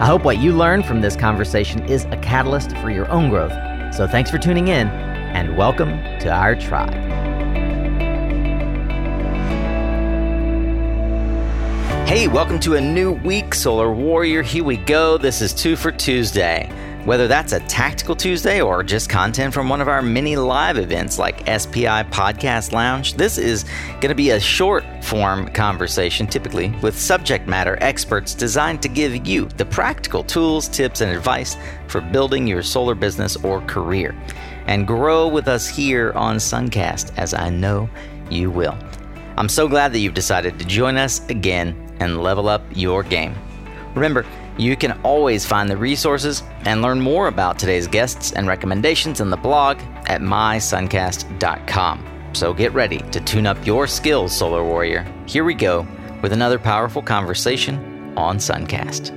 I hope what you learn from this conversation is a catalyst for your own growth. So thanks for tuning in, and welcome to our tribe. Hey, welcome to a new week, Solar Warrior. Here we go. This is Two for Tuesday. Whether that's a tactical Tuesday or just content from one of our many live events like SPI Podcast Lounge, this is going to be a short form conversation, typically with subject matter experts designed to give you the practical tools, tips, and advice for building your solar business or career. And grow with us here on Suncast, as I know you will. I'm so glad that you've decided to join us again and level up your game. Remember, you can always find the resources and learn more about today's guests and recommendations in the blog at mysuncast.com. So get ready to tune up your skills, Solar Warrior. Here we go with another powerful conversation on Suncast.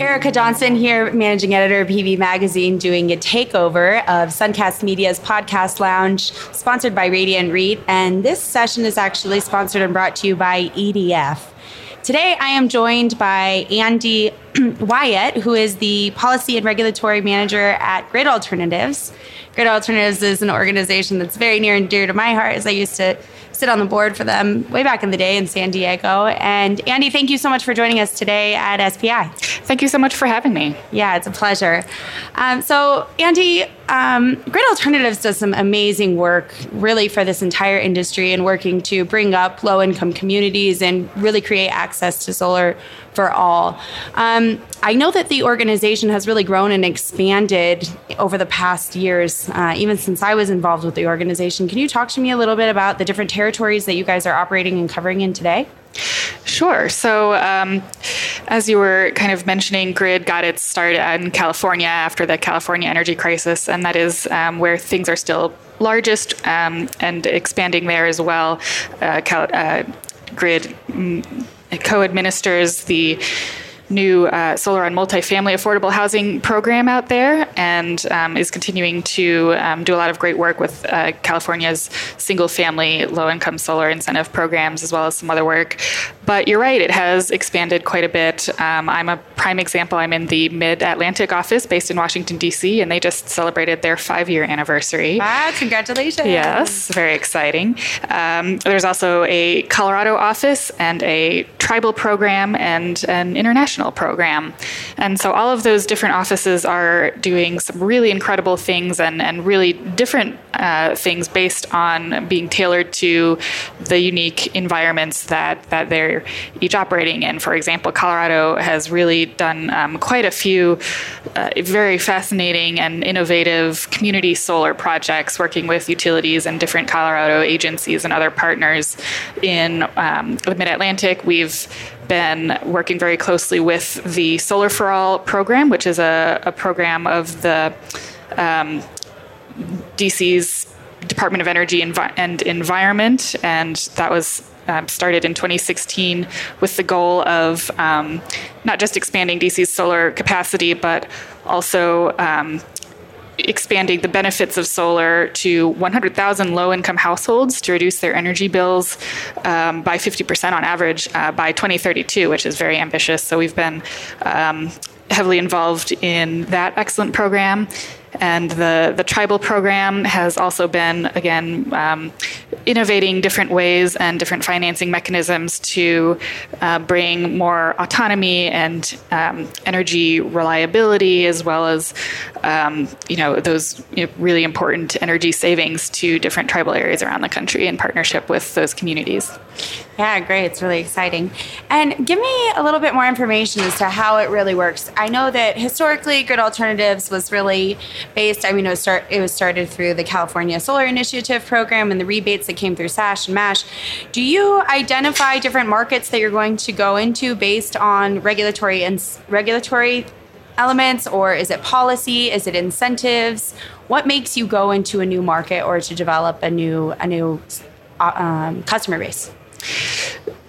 Erica Johnson here, managing editor of PV Magazine, doing a takeover of Suncast Media's podcast lounge, sponsored by Radiant REIT. And this session is actually sponsored and brought to you by EDF. Today, I am joined by Andy Wyatt, who is the Policy and Regulatory Manager at Grid Alternatives. Grid Alternatives is an organization that's very near and dear to my heart as I used to sit on the board for them way back in the day in San Diego. And Andy, thank you so much for joining us today at SPI. Thank you so much for having me. Yeah, it's a pleasure. Um, so, Andy, um, Grid Alternatives does some amazing work really for this entire industry and working to bring up low income communities and really create access to solar for all. Um, I know that the organization has really grown and expanded over the past years, uh, even since I was involved with the organization. Can you talk to me a little bit about the different territories that you guys are operating and covering in today? Sure. So, um, as you were kind of mentioning, Grid got its start in California after the California energy crisis, and that is um, where things are still largest um, and expanding there as well. Uh, Cal- uh, Grid mm, co administers the new uh, solar and multifamily affordable housing program out there and um, is continuing to um, do a lot of great work with uh, California's single family low income solar incentive programs as well as some other work. But you're right, it has expanded quite a bit. Um, I'm a prime example. I'm in the Mid Atlantic office based in Washington, D.C., and they just celebrated their five year anniversary. Wow, congratulations. Yes, very exciting. Um, there's also a Colorado office and a tribal program and an international program. And so all of those different offices are doing some really incredible things and, and really different uh, things based on being tailored to the unique environments that, that they're they're each operating in. For example, Colorado has really done um, quite a few uh, very fascinating and innovative community solar projects working with utilities and different Colorado agencies and other partners in um, the Mid Atlantic. We've been working very closely with the Solar for All program, which is a, a program of the um, DC's Department of Energy and Environment, and that was um, started in 2016 with the goal of um, not just expanding DC's solar capacity, but also um, expanding the benefits of solar to 100,000 low income households to reduce their energy bills um, by 50% on average uh, by 2032, which is very ambitious. So we've been um, heavily involved in that excellent program. And the, the tribal program has also been, again, um, innovating different ways and different financing mechanisms to uh, bring more autonomy and um, energy reliability, as well as, um, you know, those you know, really important energy savings to different tribal areas around the country in partnership with those communities. Yeah, great. It's really exciting. And give me a little bit more information as to how it really works. I know that historically, Grid Alternatives was really based. I mean, it was start it was started through the California Solar Initiative program and the rebates that came through SASH and MASH. Do you identify different markets that you're going to go into based on regulatory and regulatory elements, or is it policy? Is it incentives? What makes you go into a new market or to develop a new a new uh, um, customer base?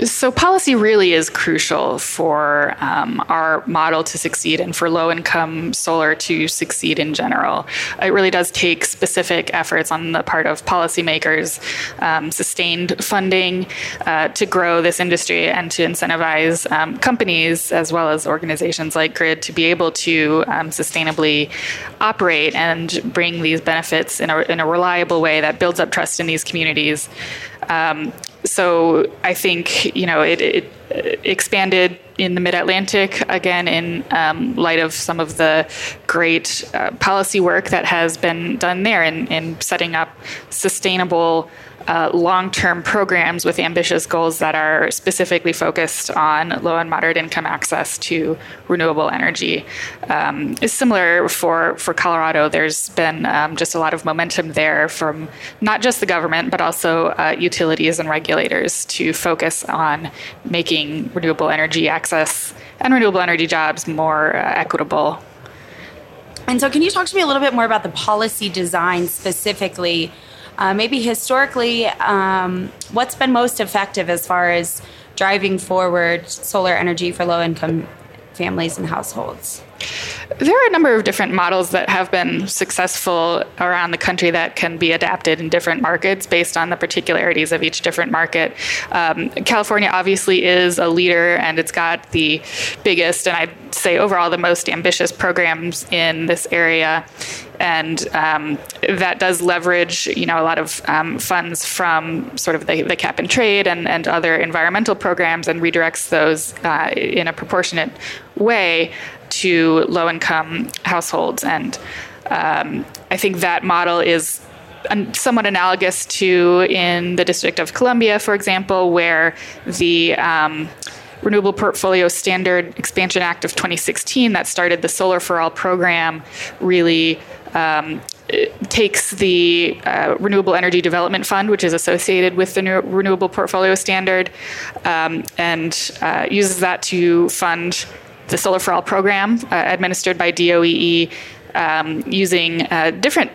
So, policy really is crucial for um, our model to succeed and for low income solar to succeed in general. It really does take specific efforts on the part of policymakers, um, sustained funding uh, to grow this industry and to incentivize um, companies as well as organizations like Grid to be able to um, sustainably operate and bring these benefits in a, in a reliable way that builds up trust in these communities. Um, so I think you know it, it expanded in the Mid Atlantic again in um, light of some of the great uh, policy work that has been done there in, in setting up sustainable uh, long term programs with ambitious goals that are specifically focused on low and moderate income access to renewable energy. Um, is similar for, for Colorado. There's been um, just a lot of momentum there from not just the government, but also uh, utilities and regulators to focus on making renewable energy access and renewable energy jobs more uh, equitable. And so, can you talk to me a little bit more about the policy design specifically? Uh, maybe historically, um, what's been most effective as far as driving forward solar energy for low income families and households? There are a number of different models that have been successful around the country that can be adapted in different markets based on the particularities of each different market. Um, California obviously is a leader and it's got the biggest and I'd say overall the most ambitious programs in this area. And um, that does leverage, you know, a lot of um, funds from sort of the, the, cap and trade and, and other environmental programs and redirects those uh, in a proportionate way to low income households. And um, I think that model is somewhat analogous to in the District of Columbia, for example, where the um, Renewable Portfolio Standard Expansion Act of 2016 that started the Solar for All program really um, takes the uh, Renewable Energy Development Fund, which is associated with the Renewable Portfolio Standard, um, and uh, uses that to fund the Solar for All program uh, administered by DOEE. Um, using uh, different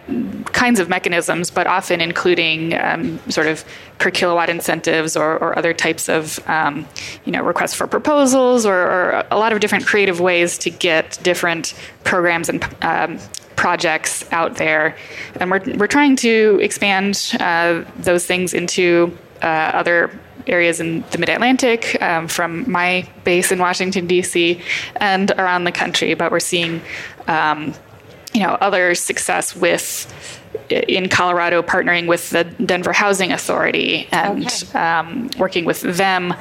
kinds of mechanisms, but often including um, sort of per kilowatt incentives or, or other types of um, you know requests for proposals or, or, a lot of different creative ways to get different programs and um, projects out there. And we're, we're trying to expand uh, those things into uh, other areas in the Mid Atlantic, um, from my base in Washington D.C. and around the country. But we're seeing, um, you know, other success with in Colorado partnering with the Denver Housing Authority and okay. um, working with them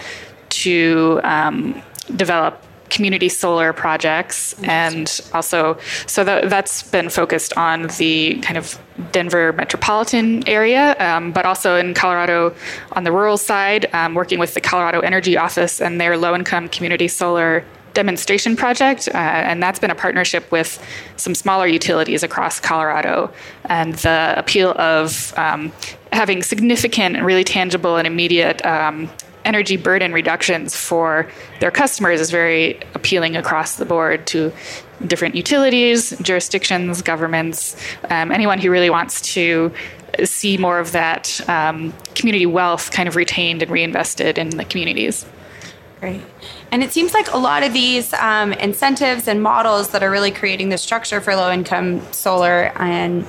to um, develop community solar projects. And also so that, that's been focused on the kind of denver metropolitan area um, but also in colorado on the rural side um, working with the colorado energy office and their low-income community solar demonstration project. Uh, and that's been a partnership with some smaller utilities across colorado. And the appeal of um, having significant and really tangible and immediate um, energy burden reductions for their customers is very appealing across the board to different utilities, jurisdictions, governments, um, anyone who really wants to see more of that um, community wealth kind of retained and reinvested in the communities. Great. And it seems like a lot of these um, incentives and models that are really creating the structure for low income solar and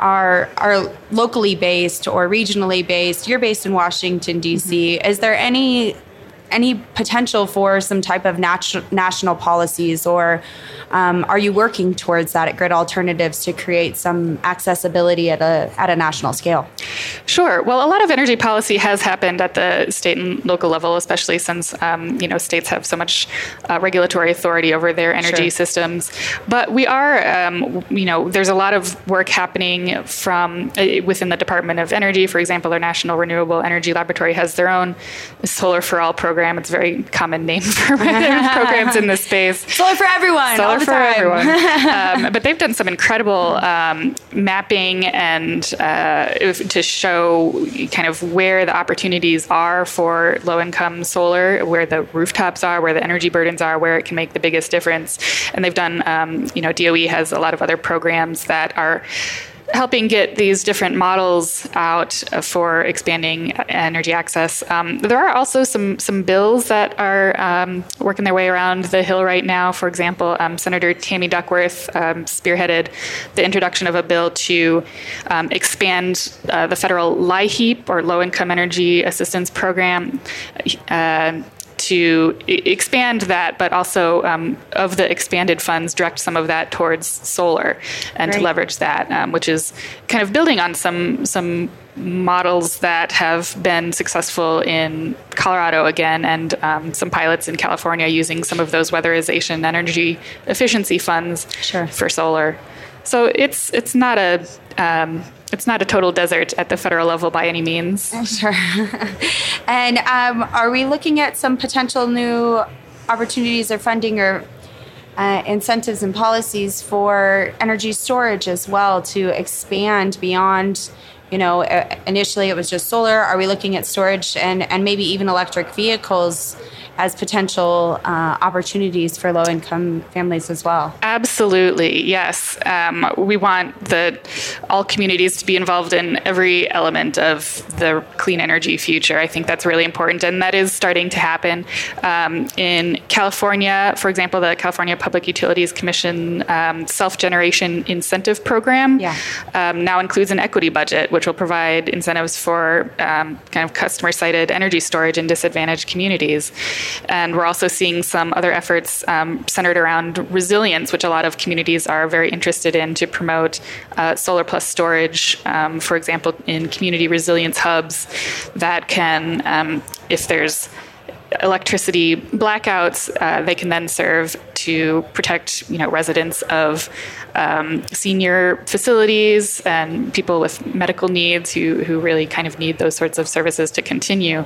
are are locally based or regionally based. You're based in Washington D.C. Mm-hmm. Is there any any potential for some type of natu- national policies, or um, are you working towards that at Grid Alternatives to create some accessibility at a at a national scale? Sure. Well, a lot of energy policy has happened at the state and local level, especially since um, you know states have so much uh, regulatory authority over their energy sure. systems. But we are, um, you know, there's a lot of work happening from uh, within the Department of Energy. For example, their National Renewable Energy Laboratory has their own Solar for All program program. It's a very common name for programs in this space. Solar for everyone. Solar for time. everyone. um, but they've done some incredible um, mapping and uh, to show kind of where the opportunities are for low income solar, where the rooftops are, where the energy burdens are, where it can make the biggest difference. And they've done, um, you know, DOE has a lot of other programs that are helping get these different models out for expanding energy access. Um, there are also some some bills that are um, working their way around the hill right now. For example, um, Senator Tammy Duckworth um, spearheaded the introduction of a bill to um, expand uh, the federal LIHEAP or Low Income Energy Assistance Program. Uh, to expand that, but also um, of the expanded funds, direct some of that towards solar and to leverage that, um, which is kind of building on some some models that have been successful in Colorado again, and um, some pilots in California using some of those weatherization energy efficiency funds sure. for solar. So it's it's not a um, it's not a total desert at the federal level by any means. Sure. and um, are we looking at some potential new opportunities or funding or uh, incentives and policies for energy storage as well to expand beyond? You know, uh, initially it was just solar. Are we looking at storage and, and maybe even electric vehicles as potential uh, opportunities for low income families as well. Absolutely, yes. Um, we want the all communities to be involved in every element of the clean energy future. I think that's really important, and that is starting to happen. Um, in California, for example, the California Public Utilities Commission um, self generation incentive program yeah. Um, now includes an equity budget, which will provide incentives for um, kind of customer sited energy storage in disadvantaged communities. And we're also seeing some other efforts um, centered around resilience, which a lot of communities are very interested in to promote uh, solar plus storage, um, for example, in community resilience hubs that can, um, if there's electricity blackouts, uh, they can then serve to protect you know residents of um, senior facilities and people with medical needs who, who really kind of need those sorts of services to continue.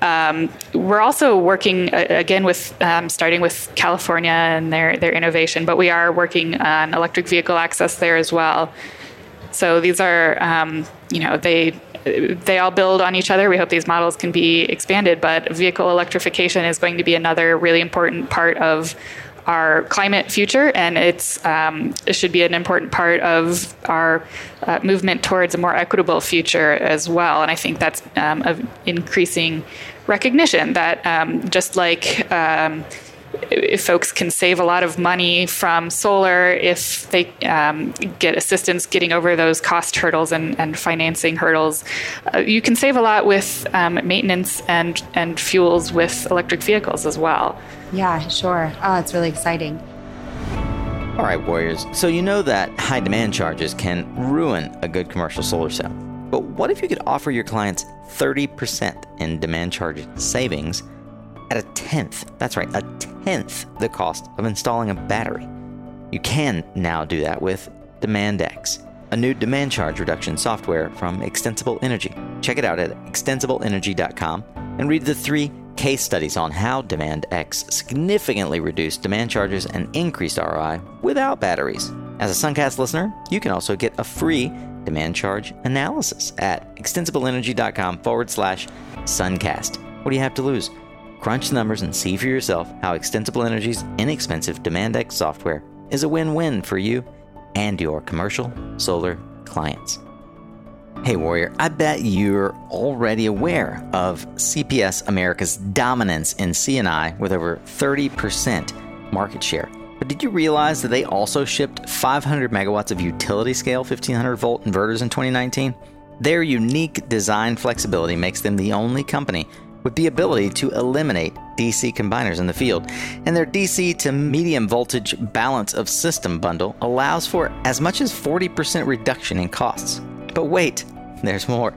Um, we're also working uh, again with um, starting with California and their their innovation, but we are working on electric vehicle access there as well. So these are um, you know they they all build on each other. We hope these models can be expanded, but vehicle electrification is going to be another really important part of our climate future, and it's um, it should be an important part of our uh, movement towards a more equitable future as well. And I think that's um, of increasing recognition that um, just like um, if folks can save a lot of money from solar if they um, get assistance getting over those cost hurdles and, and financing hurdles. Uh, you can save a lot with um, maintenance and, and fuels with electric vehicles as well. Yeah, sure. Oh, it's really exciting. All right, Warriors. So you know that high demand charges can ruin a good commercial solar cell. But what if you could offer your clients 30% in demand charge savings at a tenth? That's right, a tenth the cost of installing a battery. You can now do that with DemandX, a new demand charge reduction software from Extensible Energy. Check it out at extensibleenergy.com and read the three case studies on how DemandX significantly reduced demand charges and increased ROI without batteries. As a Suncast listener, you can also get a free demand charge analysis at extensibleenergy.com forward slash Suncast. What do you have to lose? Crunch the numbers and see for yourself how Extensible Energy's inexpensive DemandX software is a win win for you and your commercial solar clients. Hey, Warrior, I bet you're already aware of CPS America's dominance in C&I with over 30% market share. But did you realize that they also shipped 500 megawatts of utility scale 1500 volt inverters in 2019? Their unique design flexibility makes them the only company with the ability to eliminate DC combiners in the field. And their DC to medium voltage balance of system bundle allows for as much as 40% reduction in costs. But wait, there's more.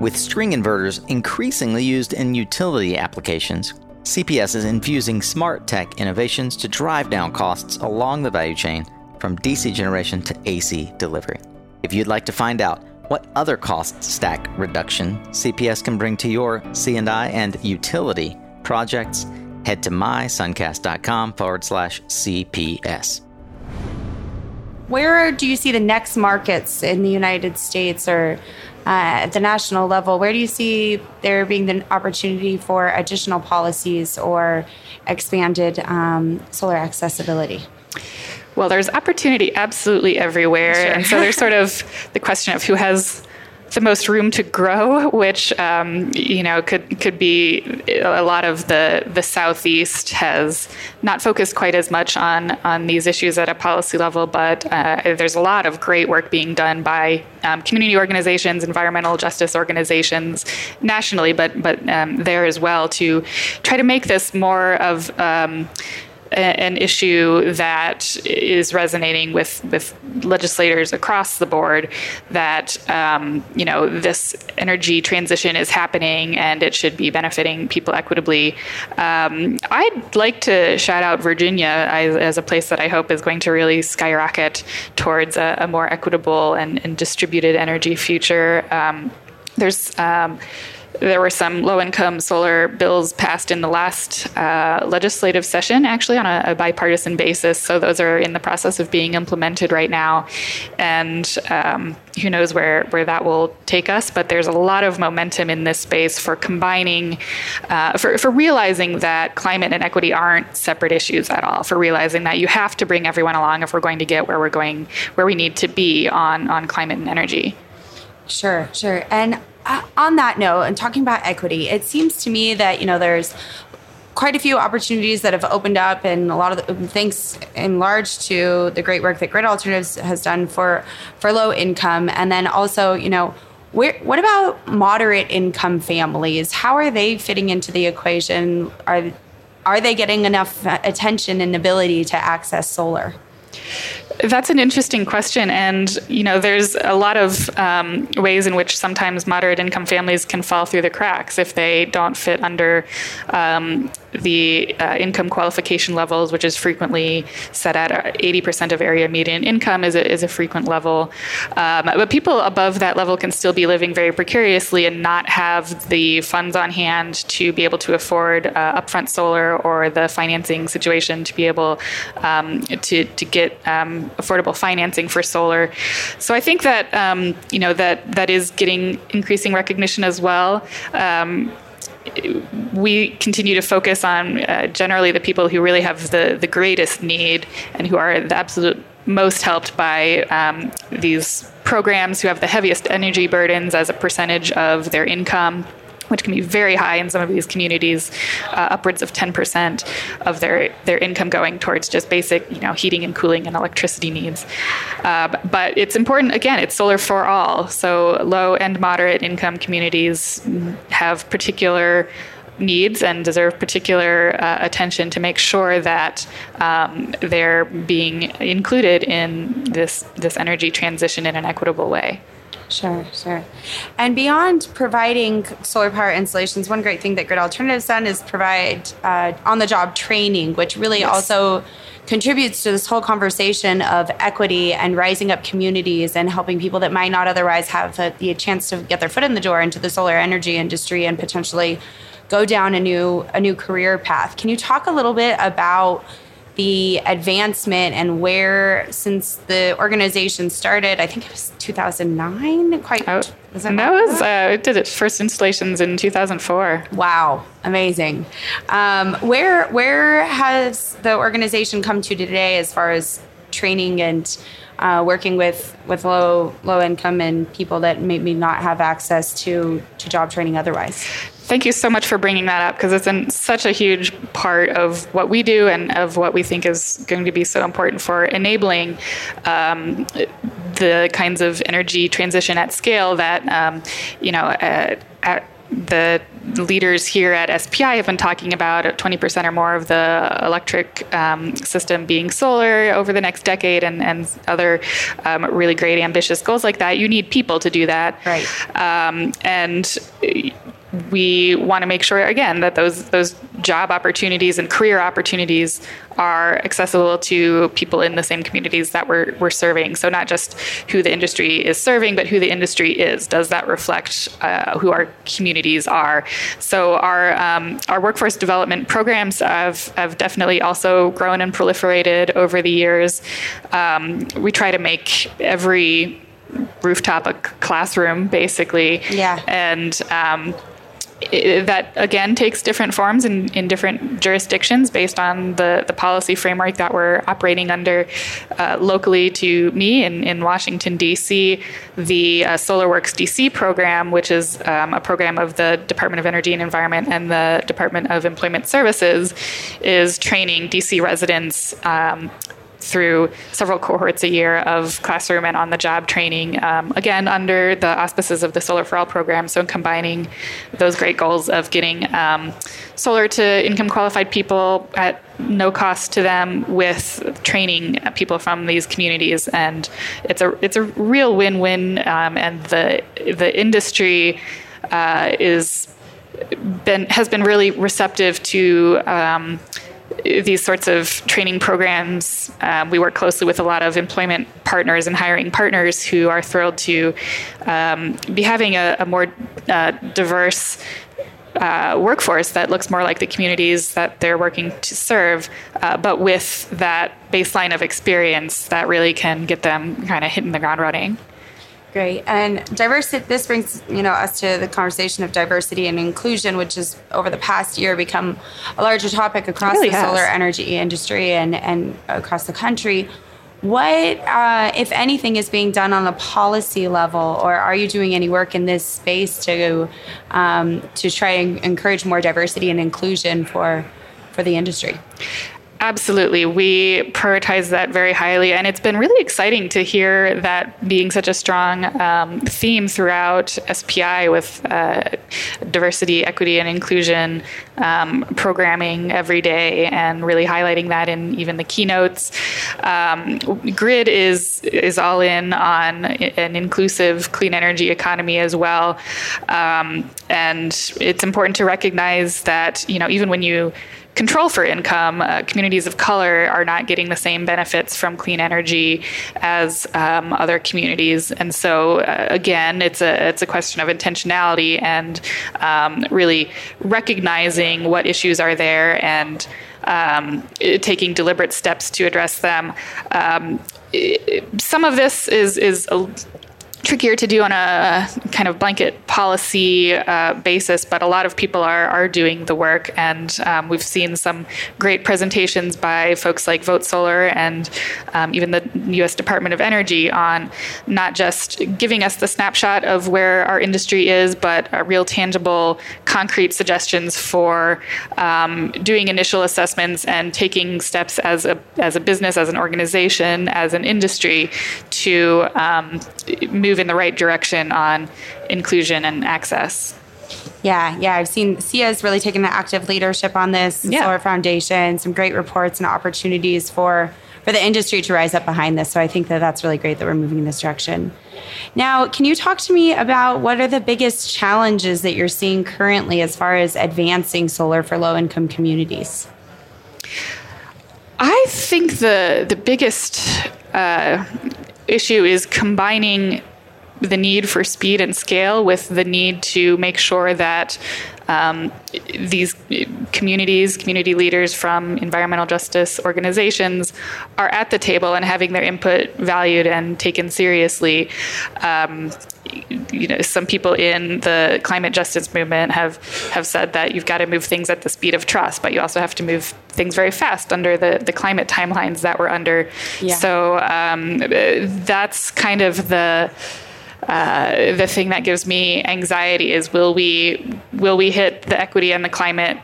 With string inverters increasingly used in utility applications, CPS is infusing smart tech innovations to drive down costs along the value chain from DC generation to AC delivery. If you'd like to find out what other cost stack reduction CPS can bring to your C&I and utility projects, head to mysuncast.com forward slash CPS. Where do you see the next markets in the United States or uh, at the national level? Where do you see there being the opportunity for additional policies or expanded um, solar accessibility? Well, there's opportunity absolutely everywhere. Sure. And so there's sort of the question of who has the most room to grow, which um, you know could could be a lot of the the southeast has not focused quite as much on on these issues at a policy level, but uh, there's a lot of great work being done by um, community organizations, environmental justice organizations nationally, but but um, there as well to try to make this more of an issue that is resonating with, with legislators across the board that um, you know this energy transition is happening and it should be benefiting people equitably. Um, I'd like to shout out Virginia as a place that I hope is going to really skyrocket towards a, a more equitable and, and, distributed energy future. Um, there's um, there were some low income solar bills passed in the last uh, legislative session, actually, on a, a, bipartisan basis. So those are in the process of being implemented right now. And um, who knows where, where that will take us. But there's a lot of momentum in this space for combining, uh, for, for realizing that climate and equity aren't separate issues at all, for realizing that you have to bring everyone along if we're going to get where we're going, where we need to be on, on climate and energy. Sure, sure. And Uh, on that note, and talking about equity, it seems to me that you know there's quite a few opportunities that have opened up, and a lot of the, um, thanks in large to the great work that Grid Alternatives has done for for low income, and then also you know. Where, what about moderate income families? How are they fitting into the equation? Are are they getting enough attention and ability to access solar? That's an interesting question, and you know, there's a lot of um, ways in which sometimes moderate income families can fall through the cracks if they don't fit under um, the uh, income qualification levels, which is frequently set at 80% of area median income, is a, is a frequent level. Um, but people above that level can still be living very precariously and not have the funds on hand to be able to afford uh, upfront solar or the financing situation to be able um, to, to get um, affordable financing for solar. So I think that um, you know that that is getting increasing recognition as well. We continue to focus on uh, generally the people who really have the, the greatest need and who are the absolute most helped by um, these programs who have the heaviest energy burdens as a percentage of their income which can be very high in some of these communities, uh, upwards of 10% of their, their income going towards just basic, you know, heating and cooling and electricity needs. Uh, but it's important, again, it's solar for all. So low and moderate income communities have particular needs and deserve particular uh, attention to make sure that um, they're being included in this this energy transition in an equitable way. Sure, sure. And beyond providing solar power installations, one great thing that Grid Alternatives done is provide uh, on the job training, which really yes. also contributes to this whole conversation of equity and rising up communities and helping people that might not otherwise have the, the chance to get their foot in the door into the solar energy industry and potentially go down a new a new career path. Can you talk a little bit about the advancement and where since the organization started i think it was 2009 quite oh, was that, that was uh, it did its first installations in 2004 wow amazing. Um, where where has the organization come to today as far as training and uh, working with with low low income and people that maybe not have access to to job training otherwise. Thank you so much for bringing that up because it's an, such a huge part of what we do and of what we think is going to be so important for enabling um, the kinds of energy transition at scale that um, you know at the leaders here at SPI have been talking about 20% or more of the electric um, system being solar over the next decade and, and other um, really great ambitious goals like that. You need people to do that. Right. Um, and we want to make sure again that those those job opportunities and career opportunities are accessible to people in the same communities that we're, we're serving. So not just who the industry is serving, but who the industry is. Does that reflect uh, who our communities are? So our um, our workforce development programs have, have definitely also grown and proliferated over the years. Um, we try to make every rooftop a classroom basically yeah and um, it, that again takes different forms in, in different jurisdictions based on the, the policy framework that we're operating under uh, locally to me in, in Washington, D.C. The uh, SolarWorks DC program, which is um, a program of the Department of Energy and Environment and the Department of Employment Services, is training DC residents um, through several cohorts a year of classroom and on the job training, um, again, under the auspices of the Solar for All program. So, combining those great goals of getting um, solar to income qualified people at no cost to them with training people from these communities. And it's a, it's a real win win. Um, and the, the industry uh, is been, has been really receptive to um, these sorts of training programs. Um, we work closely with a lot of employment partners and hiring partners who are thrilled to um, be having a, a more uh, diverse uh, workforce that looks more like the communities that they're working to serve, uh, but with that baseline of experience that really can get them kind of hitting the ground running. Great. And diversity, this brings, you know, us to the conversation of diversity and inclusion, which has over the past year become a larger topic across really the has. solar energy industry and, and across the country. What, uh, if anything, is being done on a policy level, or are you doing any work in this space to um, to try and encourage more diversity and inclusion for for the industry? Absolutely. We prioritize that very highly. And it's been really exciting to hear that being such a strong um, theme throughout SPI with uh, diversity, equity, and inclusion um, programming every day and really highlighting that in even the keynotes. Um, Grid is, is all in on an inclusive clean energy economy as well. Um, and it's important to recognize that, you know, even when you control for income, uh, communities of color are not getting the same benefits from clean energy as um, other communities. And so, uh, again, it's a it's a question of intentionality and um, really recognizing what issues are there and um, taking deliberate steps to address them. Um, some of this is is a trickier to do on a kind of blanket policy uh, basis, but a lot of people are, are doing the work. And um, we've seen some great presentations by folks like Vote Solar and um, even the US Department of Energy on not just giving us the snapshot of where our industry is, but uh, real tangible, concrete suggestions for um, doing initial assessments and taking steps as a, as a business, as an organization, as an industry to um, move move in the right direction on inclusion and access. Yeah, yeah, I've seen SEIA has really taken the active leadership on this. Yeah. Solar Foundation, some great reports and opportunities for for the industry to rise up behind this. So I think that that's really great that we're moving in this direction. Now, can you talk to me about what are the biggest challenges that you're seeing currently as far as advancing solar for low income communities? I think the the biggest uh, issue is combining the need for speed and scale with the need to make sure that um, these communities, community leaders from environmental justice organizations are at the table and having their input valued and taken seriously. Um, you know, some people in the climate justice movement have have said that you've got to move things at the speed of trust, but you also have to move things very fast under the the climate timelines that we're under. Yeah. So um, that's kind of the uh, the thing that gives me anxiety is will we will we hit the equity and the climate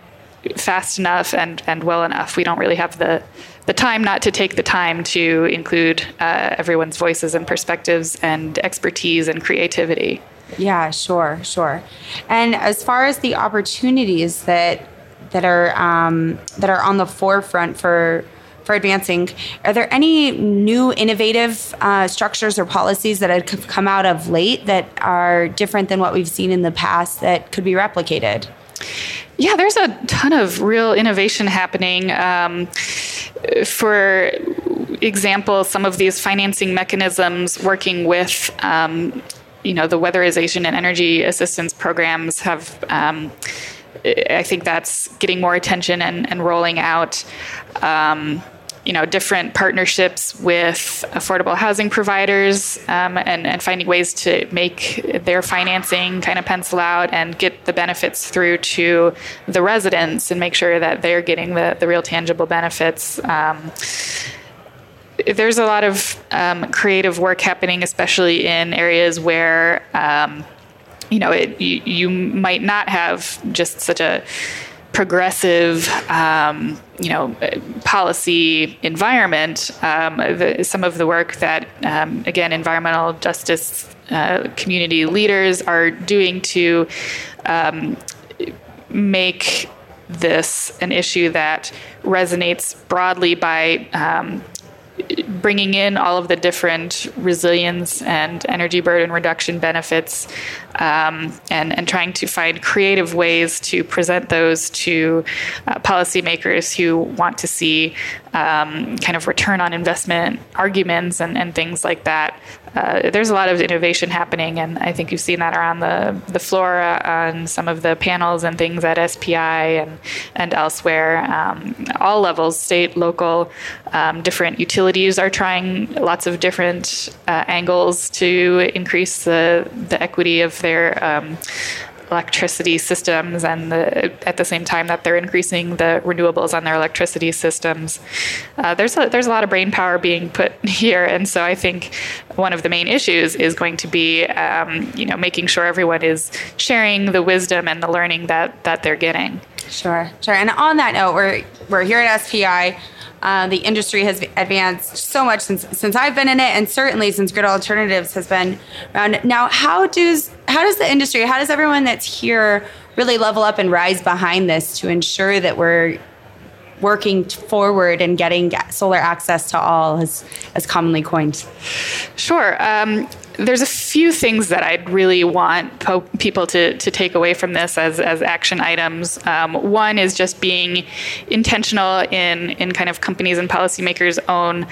fast enough and, and well enough? We don't really have the the time not to take the time to include uh, everyone's voices and perspectives and expertise and creativity. Yeah, sure, sure. And as far as the opportunities that that are um, that are on the forefront for for advancing. Are there any new innovative uh, structures or policies that have come out of late that are different than what we've seen in the past that could be replicated? Yeah, there's a ton of real innovation happening. Um, for example, some of these financing mechanisms working with um, you know the weatherization and energy assistance programs have um, I think that's getting more attention and, and rolling out. Um, you know, different partnerships with affordable housing providers um, and, and finding ways to make their financing kind of pencil out and get the benefits through to the residents and make sure that they're getting the, the real tangible benefits. Um, there's a lot of um, creative work happening, especially in areas where um, you know it, you, you, might not have just such a progressive, um, you know, policy environment. Um, the, some of the work that, um, again, environmental justice uh, community leaders are doing to um, make this an issue that resonates broadly by um, bringing in all of the different resilience and energy burden reduction benefits um, and, and trying to find creative ways to present those to uh, policymakers who want to see um, kind of return on investment arguments and, and things like that. Uh, there's a lot of innovation happening, and I think you've seen that around the, the floor on some of the panels and things at SPI and, and elsewhere. Um, all levels, state, local, um, different utilities are trying lots of different uh, angles to increase the, the equity of their um, electricity systems and the, at the same time that they're increasing the renewables on their electricity systems. Uh, there's a, there's a lot of brain power being put here, and so I think one of the main issues is going to be um, you know making sure everyone is sharing the wisdom and the learning that that they're getting. Sure, sure. And on that note, we're we're here at SPI. Uh, the industry has advanced so much since since I've been in it, and certainly since Grid Alternatives has been around. Now, how does how does the industry, how does everyone that's here really level up and rise behind this to ensure that we're working forward and getting solar access to all, as as commonly coined? Sure. Um, there's a few things that I'd really want po- people to, to take away from this as, as action items. Um, one is just being intentional in, in kind of companies and policymakers' own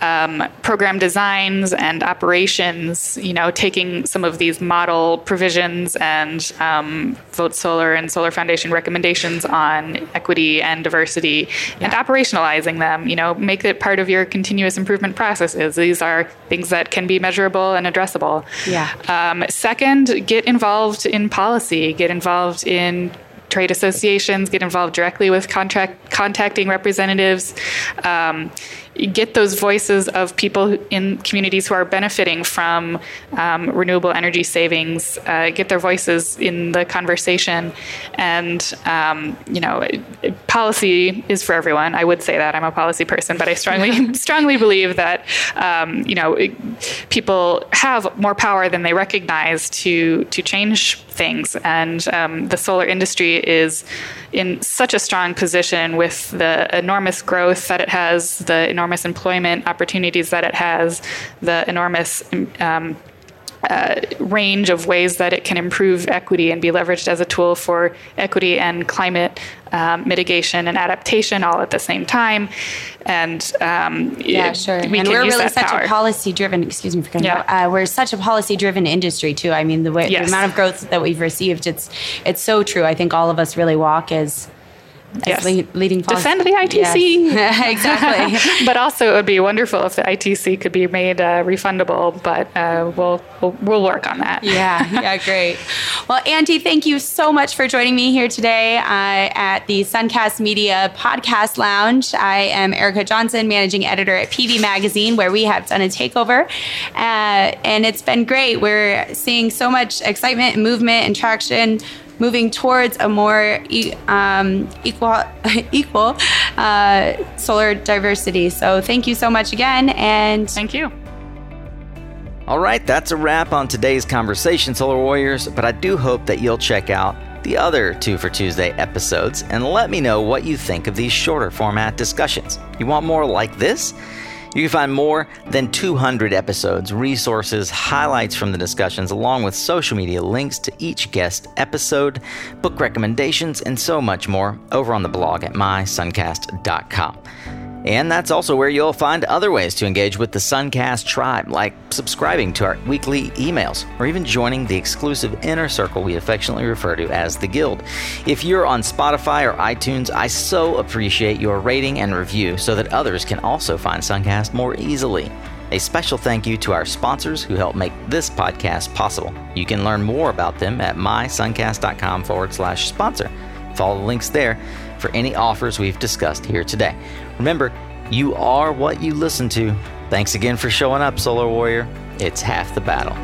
um, program designs and operations, you know, taking some of these model provisions and um, Vote Solar and Solar Foundation recommendations on equity and diversity yeah. and operationalizing them, you know, make it part of your continuous improvement processes. These are things that can be measurable and addressed Yeah. Um, second, get involved in policy, get involved in trade associations, get involved directly with contract contacting representatives. Um, get those voices of people in communities who are benefiting from um, renewable energy savings, uh, get their voices in the conversation. And, um, you know, policy is for everyone. I would say that. I'm a policy person, but I strongly, strongly believe that, um, you know, people have more power than they recognize to, to change things. And um, the solar industry is in such a strong position with the enormous growth that it has, the enormous employment opportunities that it has, the enormous um, uh, range of ways that it can improve equity and be leveraged as a tool for equity and climate um, mitigation and adaptation all at the same time. And um, yeah, sure. We and we're really such power. a policy driven. Excuse me for cutting yeah. Uh, we're such a policy driven industry too. I mean, the, way, yes. the amount of growth that we've received, it's it's so true. I think all of us really walk as yes. leading policy. Defend the ITC. Yes. exactly. but also, it would be wonderful if the ITC could be made uh, refundable. But uh, we'll, we'll, we'll work on that. Yeah. Yeah. Great. Well, Andy, thank you so much for joining me here today uh, at the Suncast Media Podcast Lounge. I am Erica Johnson, managing editor at PV Magazine, where we have done a takeover, uh, and it's been great. We're seeing so much excitement, and movement, and traction moving towards a more e- um, equal, equal uh, solar diversity. So thank you so much again, and thank you. All right, that's a wrap on today's conversation, Solar Warriors. But I do hope that you'll check out the other Two for Tuesday episodes and let me know what you think of these shorter format discussions. You want more like this? You can find more than 200 episodes, resources, highlights from the discussions, along with social media links to each guest episode, book recommendations, and so much more over on the blog at mysuncast.com. And that's also where you'll find other ways to engage with the Suncast tribe, like subscribing to our weekly emails or even joining the exclusive inner circle we affectionately refer to as the Guild. If you're on Spotify or iTunes, I so appreciate your rating and review so that others can also find Suncast more easily. A special thank you to our sponsors who help make this podcast possible. You can learn more about them at mysuncast.com forward slash sponsor. Follow the links there for any offers we've discussed here today. Remember, you are what you listen to. Thanks again for showing up, Solar Warrior. It's half the battle.